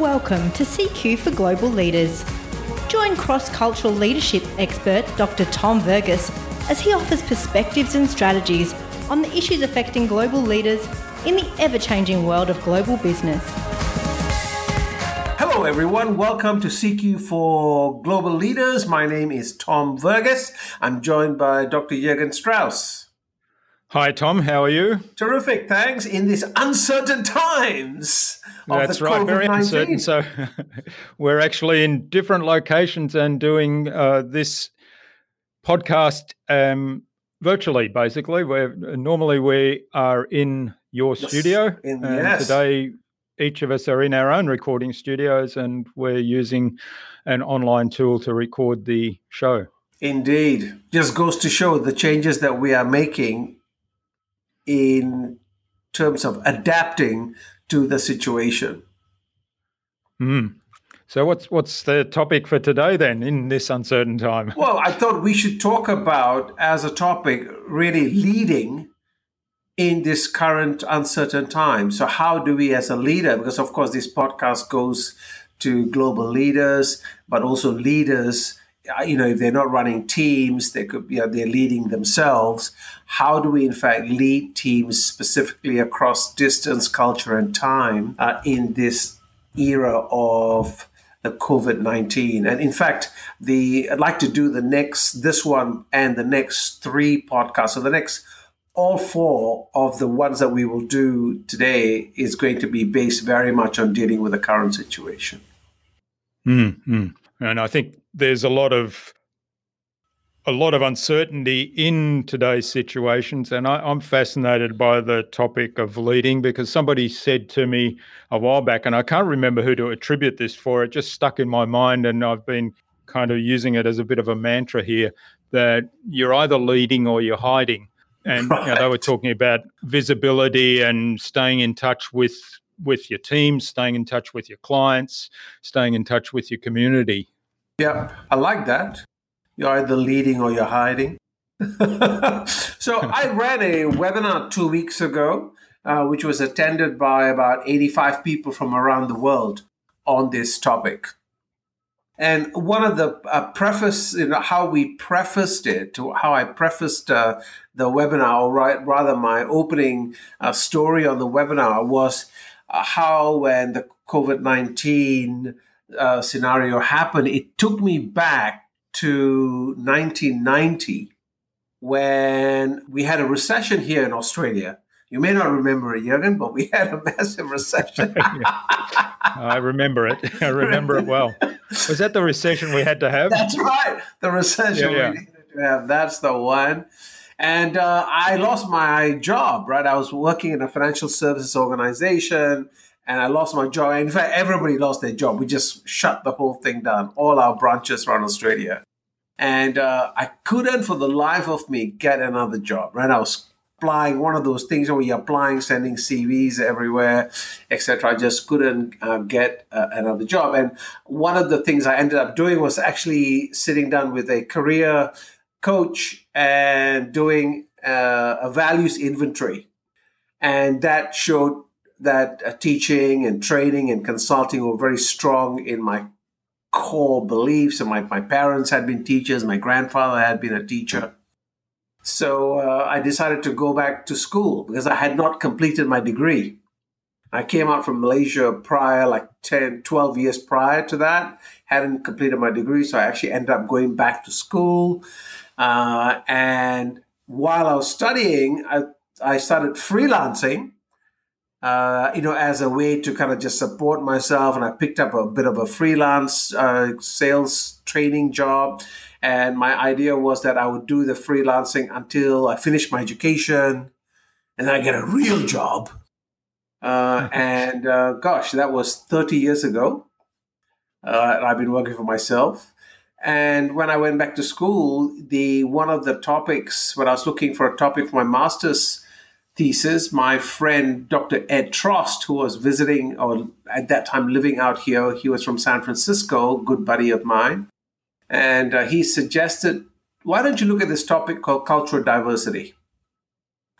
welcome to CQ for Global Leaders. Join cross cultural leadership expert Dr. Tom Verghese as he offers perspectives and strategies on the issues affecting global leaders in the ever changing world of global business. Hello, everyone. Welcome to CQ for Global Leaders. My name is Tom Verghese. I'm joined by Dr. Jürgen Strauss. Hi, Tom. How are you? Terrific. Thanks. In these uncertain times. That's right. Very uncertain. So we're actually in different locations and doing uh, this podcast um, virtually, basically. Where normally we are in your yes. studio. In, and yes. Today, each of us are in our own recording studios and we're using an online tool to record the show. Indeed. Just goes to show the changes that we are making in terms of adapting to the situation. Mm. So what's what's the topic for today then in this uncertain time? Well, I thought we should talk about as a topic really leading in this current uncertain time. So how do we as a leader because of course this podcast goes to global leaders but also leaders you know, if they're not running teams, they could, you know, they're leading themselves. How do we, in fact, lead teams specifically across distance, culture, and time uh, in this era of the COVID nineteen? And in fact, the I'd like to do the next this one and the next three podcasts. So the next all four of the ones that we will do today is going to be based very much on dealing with the current situation. Mm-hmm. And I think there's a lot of a lot of uncertainty in today's situations, and I, am fascinated by the topic of leading because somebody said to me a while back, and I can't remember who to attribute this for. It just stuck in my mind, and I've been kind of using it as a bit of a mantra here that you're either leading or you're hiding. And right. you know, they were talking about visibility and staying in touch with with your team, staying in touch with your clients, staying in touch with your community. Yeah, I like that. You're either leading or you're hiding. so I ran a webinar two weeks ago, uh, which was attended by about 85 people from around the world on this topic. And one of the uh, preface, you know, how we prefaced it, how I prefaced uh, the webinar, or right, rather my opening uh, story on the webinar was how when the COVID 19 uh, scenario happened, it took me back to 1990 when we had a recession here in Australia. You may not remember it, Jürgen, but we had a massive recession. I remember it. I remember it well. Was that the recession we had to have? That's right. The recession yeah, yeah. we needed to have. That's the one. And uh, I lost my job, right? I was working in a financial services organization and I lost my job. In fact, everybody lost their job. We just shut the whole thing down, all our branches around Australia. And uh, I couldn't, for the life of me, get another job. Right, I was applying one of those things where you're applying, sending CVs everywhere, etc. I just couldn't uh, get uh, another job. And one of the things I ended up doing was actually sitting down with a career coach and doing uh, a values inventory. And that showed that uh, teaching and training and consulting were very strong in my core beliefs. And my, my parents had been teachers, my grandfather had been a teacher. So uh, I decided to go back to school because I had not completed my degree. I came out from Malaysia prior, like 10, 12 years prior to that, hadn't completed my degree. So I actually ended up going back to school. Uh, and while I was studying, I, I started freelancing uh, you know, as a way to kind of just support myself. And I picked up a bit of a freelance uh, sales training job. And my idea was that I would do the freelancing until I finish my education and then I get a real job. Uh, and uh, gosh, that was 30 years ago. Uh, I've been working for myself. And when I went back to school, the one of the topics when I was looking for a topic for my master's thesis, my friend Dr. Ed Trost, who was visiting or at that time living out here, he was from San Francisco, good buddy of mine, and uh, he suggested, why don't you look at this topic called cultural diversity?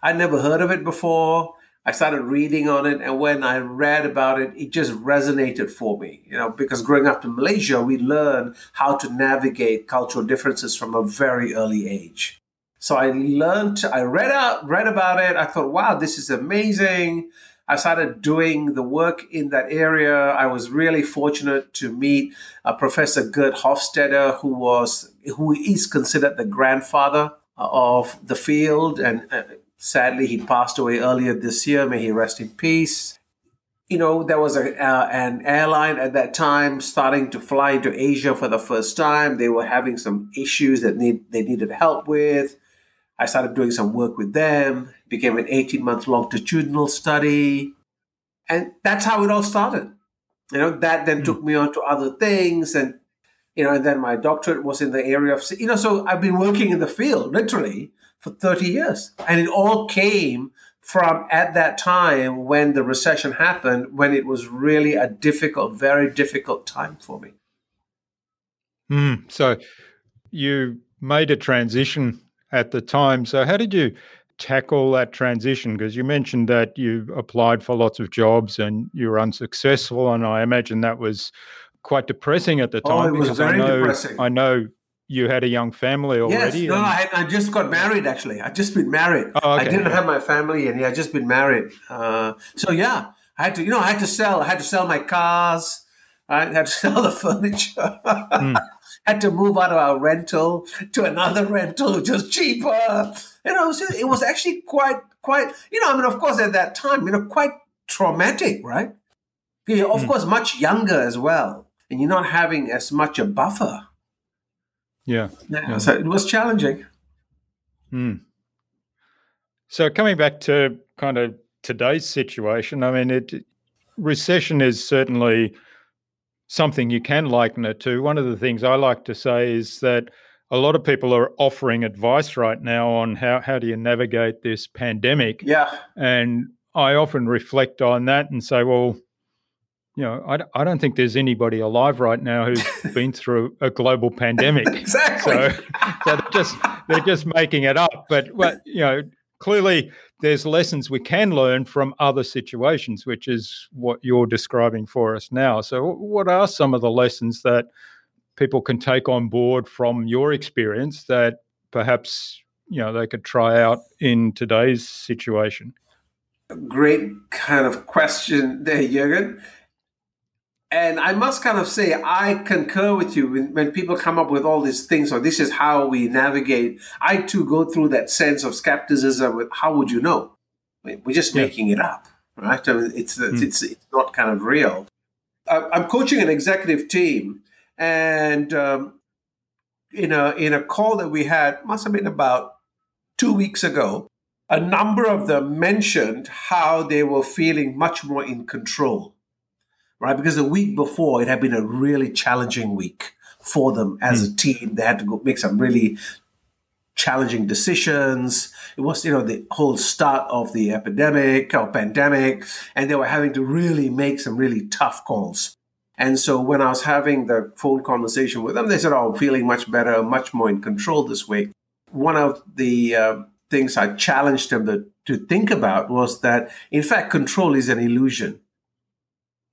I'd never heard of it before. I started reading on it, and when I read about it, it just resonated for me. You know, because growing up in Malaysia, we learn how to navigate cultural differences from a very early age. So I learned, I read out, read about it. I thought, wow, this is amazing. I started doing the work in that area. I was really fortunate to meet uh, Professor Geert Hofstede, who was who is considered the grandfather of the field, and uh, sadly he passed away earlier this year. May he rest in peace. You know, there was a, uh, an airline at that time starting to fly to Asia for the first time. They were having some issues that need they needed help with. I started doing some work with them, became an 18 month longitudinal study. And that's how it all started. You know, that then mm. took me on to other things. And, you know, and then my doctorate was in the area of, you know, so I've been working in the field literally for 30 years. And it all came from at that time when the recession happened, when it was really a difficult, very difficult time for me. Mm. So you made a transition at the time. So, how did you tackle that transition? Because you mentioned that you applied for lots of jobs and you were unsuccessful, and I imagine that was quite depressing at the time. Oh, it was very I know, depressing. I know you had a young family already. Yes, no, I, I, just got married. Actually, I just been married. Oh, okay. I didn't have my family, and yeah, I just been married. Uh, so yeah, I had to, you know, I had to sell. I had to sell my cars. I had to sell the furniture. Mm had to move out of our rental to another rental, just cheaper. You know, so it was actually quite, quite, you know, I mean, of course, at that time, you know, quite traumatic, right? You're, of mm. course, much younger as well, and you're not having as much a buffer. Yeah. yeah, yeah. So it was challenging. Mm. So coming back to kind of today's situation, I mean, it recession is certainly something you can liken it to. One of the things I like to say is that a lot of people are offering advice right now on how, how do you navigate this pandemic. Yeah. And I often reflect on that and say, well, you know, I, I don't think there's anybody alive right now who's been through a global pandemic. exactly. So, so they're just they're just making it up. But, but you know, clearly there's lessons we can learn from other situations, which is what you're describing for us now. So, what are some of the lessons that people can take on board from your experience that perhaps you know they could try out in today's situation? Great kind of question there, Jürgen. And I must kind of say, I concur with you when, when, people come up with all these things, or this is how we navigate. I too go through that sense of skepticism with how would you know? We're just yeah. making it up, right? I mean, it's, mm. it's, it's not kind of real. I'm coaching an executive team, and um, in, a, in a call that we had, must have been about two weeks ago, a number of them mentioned how they were feeling much more in control right? Because the week before, it had been a really challenging week for them as mm. a team. They had to go make some really challenging decisions. It was, you know, the whole start of the epidemic or pandemic, and they were having to really make some really tough calls. And so when I was having the phone conversation with them, they said, "Oh, I'm feeling much better, much more in control this week." One of the uh, things I challenged them to, to think about was that, in fact, control is an illusion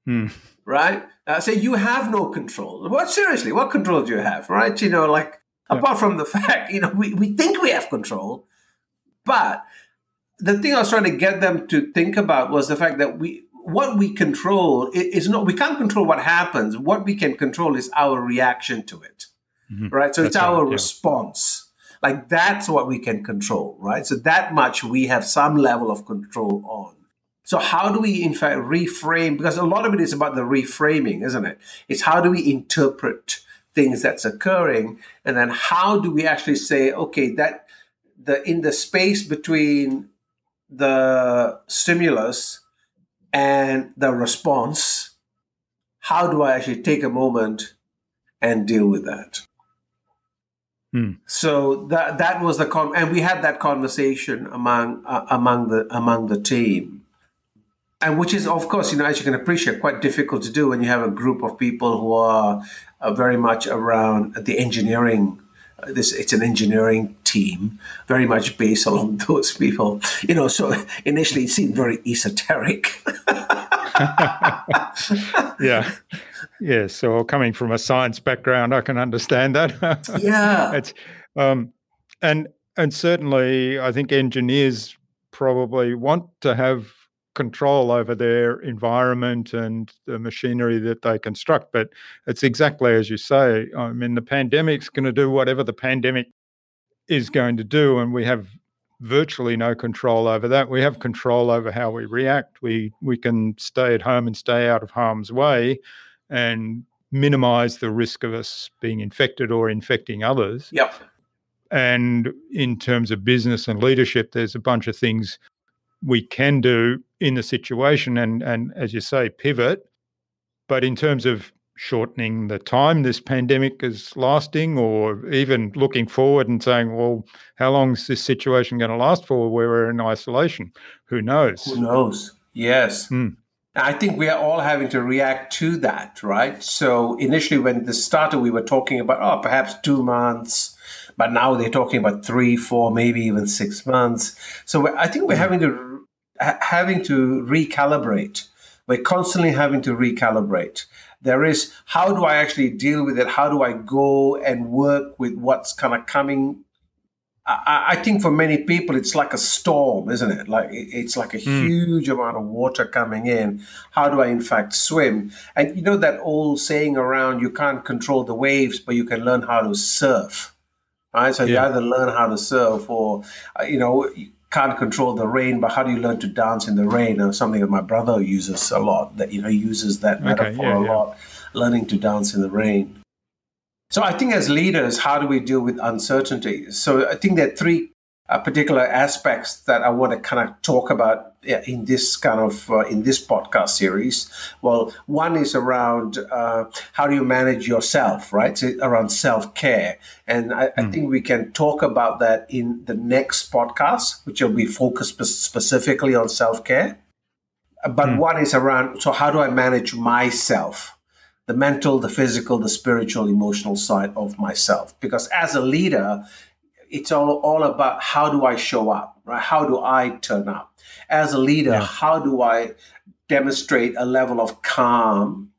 Hmm. Right? Uh, say you have no control. What seriously? What control do you have? Right? You know, like yeah. apart from the fact, you know, we, we think we have control, but the thing I was trying to get them to think about was the fact that we what we control is not we can't control what happens. What we can control is our reaction to it. Mm-hmm. Right? So that's it's our right, yeah. response. Like that's what we can control, right? So that much we have some level of control on. So how do we in fact reframe? Because a lot of it is about the reframing, isn't it? It's how do we interpret things that's occurring, and then how do we actually say, okay, that the in the space between the stimulus and the response, how do I actually take a moment and deal with that? Hmm. So that that was the con, and we had that conversation among uh, among the among the team and which is of course you know as you can appreciate quite difficult to do when you have a group of people who are uh, very much around the engineering uh, this it's an engineering team, very much based along those people. You know, so initially it seemed very esoteric. yeah, yeah. So coming from a science background, I can understand that. yeah, it's um, and and certainly I think engineers probably want to have control over their environment and the machinery that they construct. But it's exactly as you say. I mean, the pandemic's going to do whatever the pandemic is going to do, and we have virtually no control over that. We have control over how we react. We we can stay at home and stay out of harm's way, and minimize the risk of us being infected or infecting others. Yep. And in terms of business and leadership, there's a bunch of things we can do in the situation and and as you say pivot but in terms of shortening the time this pandemic is lasting or even looking forward and saying well how long is this situation going to last for where we're in isolation who knows who knows yes mm. I think we are all having to react to that, right? So initially, when this started, we were talking about, oh, perhaps two months, but now they're talking about three, four, maybe even six months. So I think we're hmm. having to having to recalibrate. We're constantly having to recalibrate. There is how do I actually deal with it? How do I go and work with what's kind of coming? I, I think for many people, it's like a storm, isn't it? Like it's like a mm. huge amount of water coming in. How do I, in fact, swim? And you know that old saying around: you can't control the waves, but you can learn how to surf. Right? So yeah. you either learn how to surf, or uh, you know, can't control the rain, but how do you learn to dance in the rain? And something that my brother uses a lot. That you know uses that metaphor yeah, a yeah. lot. Learning to dance in the rain. So I think as leaders, how do we deal with uncertainty? So I think there are three uh, particular aspects that I want to kind of talk about in this kind of uh, in this podcast series. Well, one is around uh, how do you manage yourself, right? So around self care, and I, mm. I, hmm. think we can talk about that in the next podcast, which will be focused specifically on self care. But mm. one is around so how do I manage myself? The mental, the physical, the spiritual, emotional side of myself. Because as a leader, it's all, all about how do I show up, right? How do I turn up? As a leader, yeah. how do I demonstrate a level of calm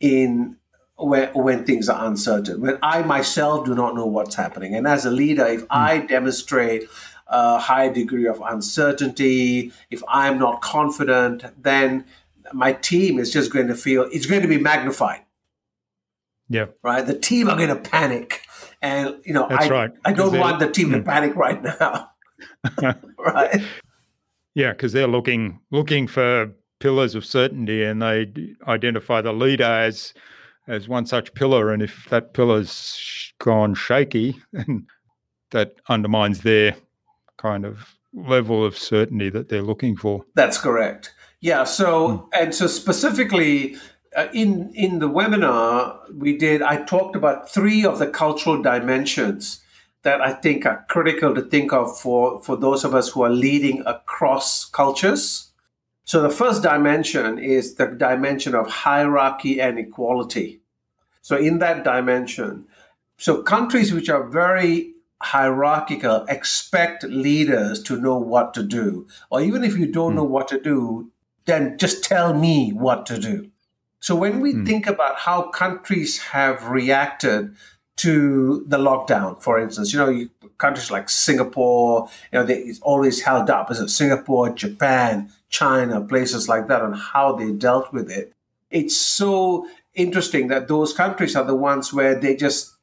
in when, when things are uncertain, when I myself do not know what's happening. And as a leader, if mm. I demonstrate a high degree of uncertainty, if I'm not confident, then my team is just going to feel it's going to be magnified. Yeah. Right. The team are going to panic. And, you know, That's I, right. I don't want the team to hmm. panic right now. right. Yeah, because they're looking looking for pillars of certainty, and they identify the leader as as one such pillar. And if that pillar's gone shaky, then that undermines their kind of level of certainty that they're looking for. That's correct. Yeah. So, hmm. and so specifically, uh, in in the webinar we did, I talked about three of the cultural dimensions that I think are critical to think of for for those of us who are leading across cultures. So the first dimension is the dimension of hierarchy and equality. So in that dimension, so countries which are very hierarchical expect leaders to know what to do, or even if you don't mm. know what to do, then just tell me what to do. So when we mm. think about how countries have reacted to the lockdown, for instance, you know, countries like Singapore, you know, they, it's always held up. Is it Singapore, Japan, China, places like that, and how they dealt with it? It's so interesting that those countries are the ones where they just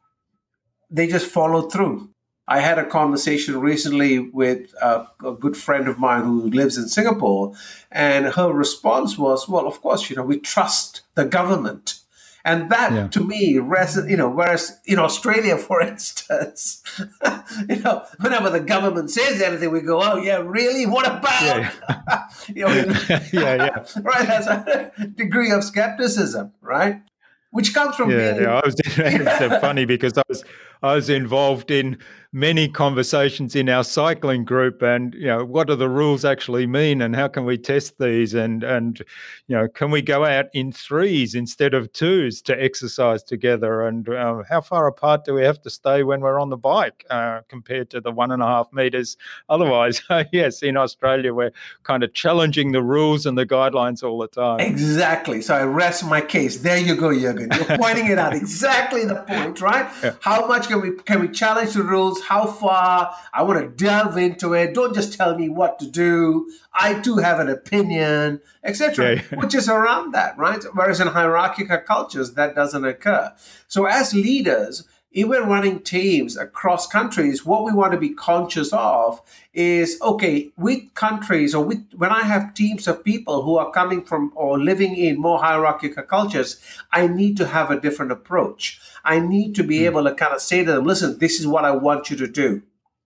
they just follow through. I had a conversation recently with a, a, good friend of mine who lives in Singapore, and her response was, "Well, of course, you know, we trust the government." And that, yeah. to me, res- you know, whereas in Australia, for instance, you know, whenever the government says anything, we go, "Oh yeah, really? What about?" Yeah, yeah. you know, yeah, yeah. right. That's a degree of skepticism, right? Which comes from yeah, being. Yeah, I was. It's so funny because I was I was involved in many conversations in our cycling group and you know what do the rules actually mean and how can we test these? And and you know can we go out in threes instead of twos to exercise together? And uh, how far apart do we have to stay when we're on the bike uh, compared to the one and a half meters otherwise? Yes in australia we're kind of challenging the rules and the guidelines all the time. Exactly. So i rest my case. There you go jürgen. You're pointing it out. Exactly the point right? Yeah. how much can we can we challenge the rules how far. I want to delve into it. Don't just tell me what to do. I do have an opinion, etc. Yeah. Which is around that, right? Whereas in hierarchical cultures, that doesn't occur. So as leaders, even running teams across countries, what we want to be conscious of is okay, with countries or with when I have teams of people who are coming from or living in more hierarchical cultures, I need to have a different approach. I need to be mm. able to kind of say to them, listen, this is what I want you to do.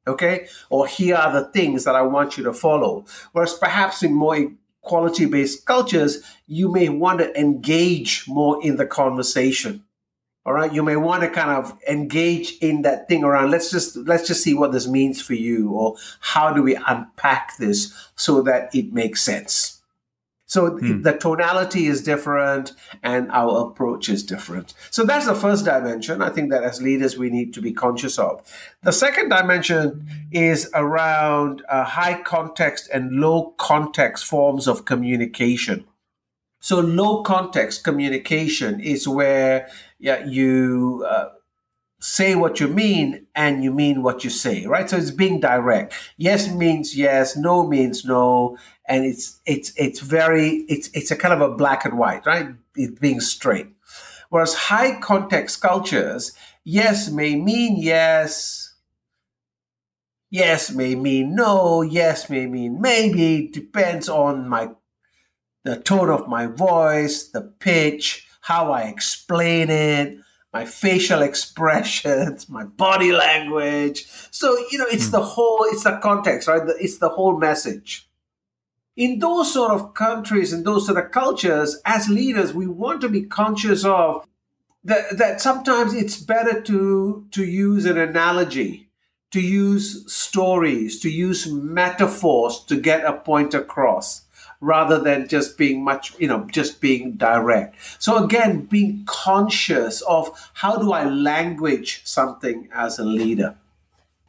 Okay. Or here are the things that I want you to follow. Whereas perhaps in more quality based cultures, you may want to engage more in the conversation all right you may want to kind of engage in that thing around let's just let's just see what this means for you or how do we unpack this so that it makes sense so hmm. the tonality is different and our approach is different. So that's the first dimension i think that as leaders we need to be conscious of. The second dimension is around uh, high context and low context forms of communication. So low context communication is where yeah, you uh, say what you mean and you mean what you say, right? So it's being direct. Yes means yes, no means no, and it's it's it's very it's it's a kind of a black and white, right? It being straight. Whereas high context cultures, yes may mean yes, yes may mean no, yes may mean maybe, depends on my the tone of my voice, the pitch, how I explain it, my facial expressions, my body language. So, you know, it's mm. the whole, it's the context, right? It's the whole message. In those sort of countries, and those sort of cultures, as leaders, we want to be conscious of that, that sometimes it's better to, to use an analogy, to use stories, to use metaphors to get a point across rather than just being much, you know, just being direct. So again, being conscious of how do I language something as a leader?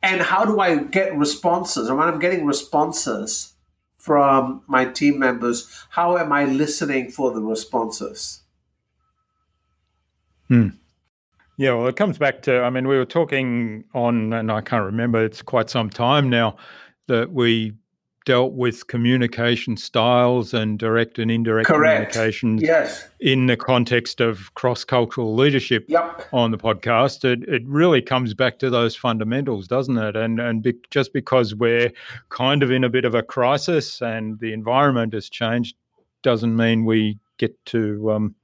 And how do I get responses? And when I'm getting responses from my team members, how am I listening for the responses? Hmm. Yeah, well, it comes back to, I mean, we were talking on, and I can't remember, it's quite some time now that we dealt with communication styles and direct and indirect Correct. communications yes. in the context of cross cultural leadership yep. on the podcast. It, it really comes back to those fundamentals, doesn't it? And and be, just because we're kind of in a bit of a crisis and the environment has changed, doesn't mean we get to um,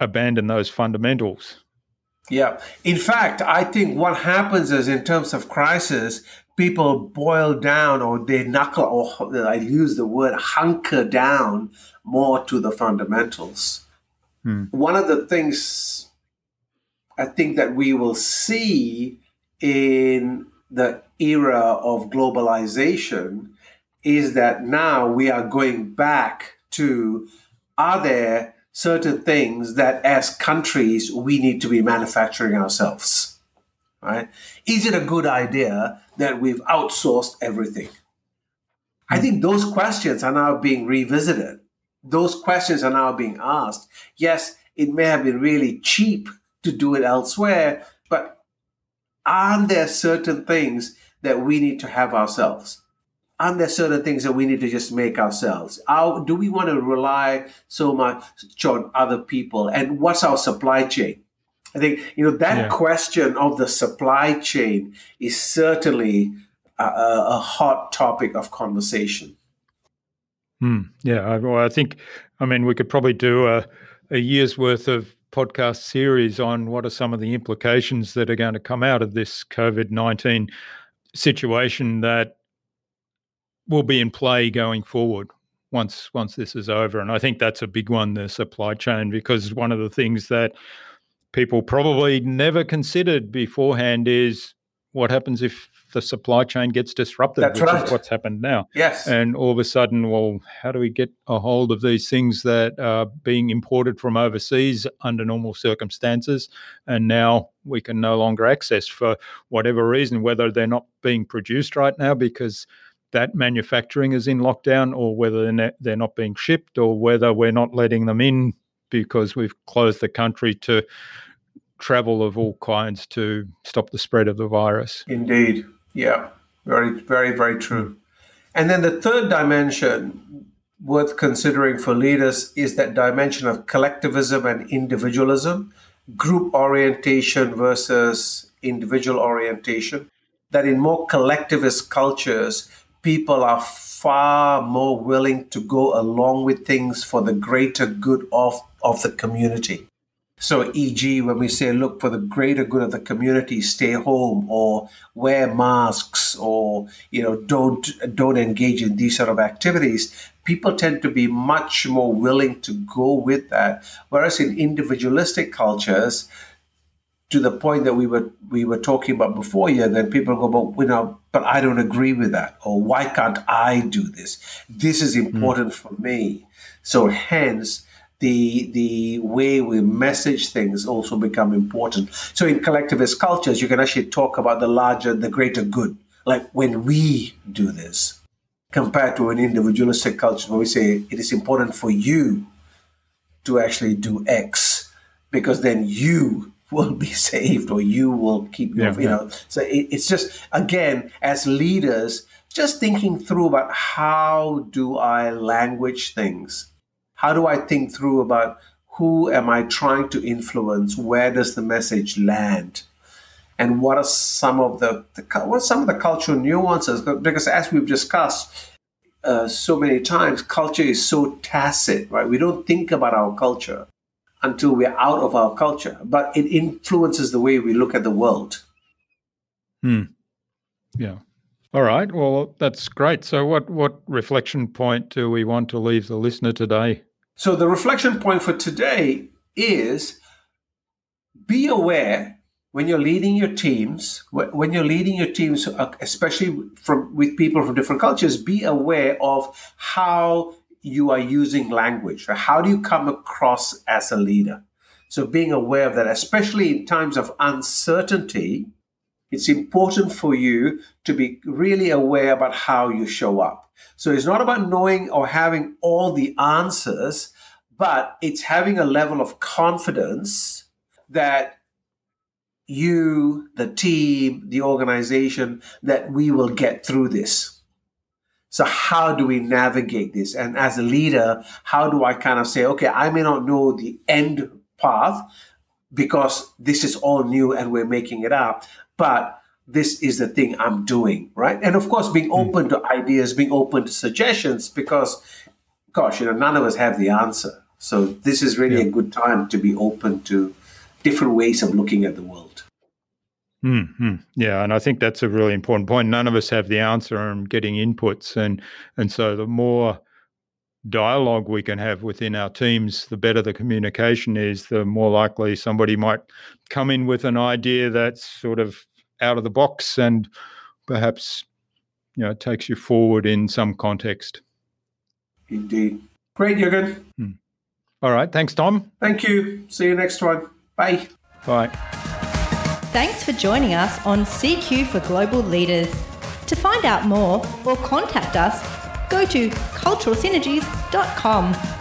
abandon those fundamentals. Yeah. In fact, I think what happens is in terms of crisis, people boil down or they knuckle, or I use the word hunker down more to the fundamentals. Hmm. One of the things I think that we will see in the era of globalization is that now we are going back to are there certain things that as countries we need to be manufacturing ourselves? Right? Is it a good idea that we've outsourced everything? I think those questions are now being revisited. Those questions are now being asked. Yes, it may have been really cheap to do it elsewhere, but aren't there certain things that we need to have ourselves? Aren't there certain things that we need to just make ourselves? How, do we want to rely so much on other people? And what's our supply chain? I think you know that yeah. question of the supply chain is certainly a, a hot topic of conversation. Hmm. yeah, well, I think I mean we could probably do a, a year's worth of podcast series on what are some of the implications that are going to come out of this COVID nineteen situation that will be in play going forward once once this is over. And I think that's a big one, the supply chain, because one of the things that people probably never considered beforehand is what happens if the supply chain gets disrupted, That's which right. is what's happened now. Yes. And all of a sudden, well, how do we get a hold of these things that are being imported from overseas under normal circumstances? And now we can no longer access for whatever reason, whether they're not being produced right now because that manufacturing is in lockdown, or whether they're not, they're not being shipped, or whether we're not letting them in because we've closed the country to travel of all kinds to stop the spread of the virus. Indeed. Yeah. Very, very, very true. And then the third dimension worth considering for leaders is that dimension of collectivism and individualism, group orientation versus individual orientation. That in more collectivist cultures, people are far more willing to go along with things for the greater good of, of the community. So, e.g., when we say, look, for the greater good of the community, stay home or wear masks or, you know, don't, don't engage in these sort of activities, people tend to be much more willing to go with that. Whereas in individualistic cultures, to the point that we were we were talking about before here, then people go, but you know, but I don't agree with that, or why can't I do this? This is important mm. for me. So hence the the way we message things also become important. So in collectivist cultures, you can actually talk about the larger, the greater good, like when we do this, compared to an individualistic culture where we say it is important for you to actually do X because then you will be saved or you will keep your, yeah, you know. So it, it's just again as leaders, just thinking through about how do I language things how do I think through about who am I trying to influence? Where does the message land? And what are some of the, the what are some of the cultural nuances? Because as we've discussed uh, so many times, culture is so tacit, right? We don't think about our culture until we're out of our culture, but it influences the way we look at the world. Hmm. Yeah. All right. Well, that's great. So, what what reflection point do we want to leave the listener today so the reflection point for today is be aware when you're leading your teams, when you're leading your teams, uh, especially from with people from different cultures, be aware of how you are using language. How do you come across as a leader? So being aware of that, especially in times of uncertainty, it's important for you to be really aware about how you show up. So it's not about knowing or having all the answers, but it's having a level of confidence that you, the team, the organization, that we will get through this. So, how do we navigate this? And as a leader, how do I kind of say, okay, I may not know the end path because this is all new and we're making it up, but this is the thing I'm doing, right? And of course, being hmm. open to ideas, being open to suggestions, because, gosh, you know, none of us have the answer. So this is really yeah. a good time to be open to different ways of looking at the world. Mm-hmm. Yeah, and I think that's a really important point. None of us have the answer and getting inputs, and and so the more dialogue we can have within our teams, the better the communication is. The more likely somebody might come in with an idea that's sort of out of the box and perhaps you know takes you forward in some context. Indeed. Great, Jürgen. Hmm. All right. Thanks, Tom. Thank you. See you next time. Bye. Bye. Thanks for joining us on CQ for Global Leaders. To find out more or contact us, go to culturalsynergies.com.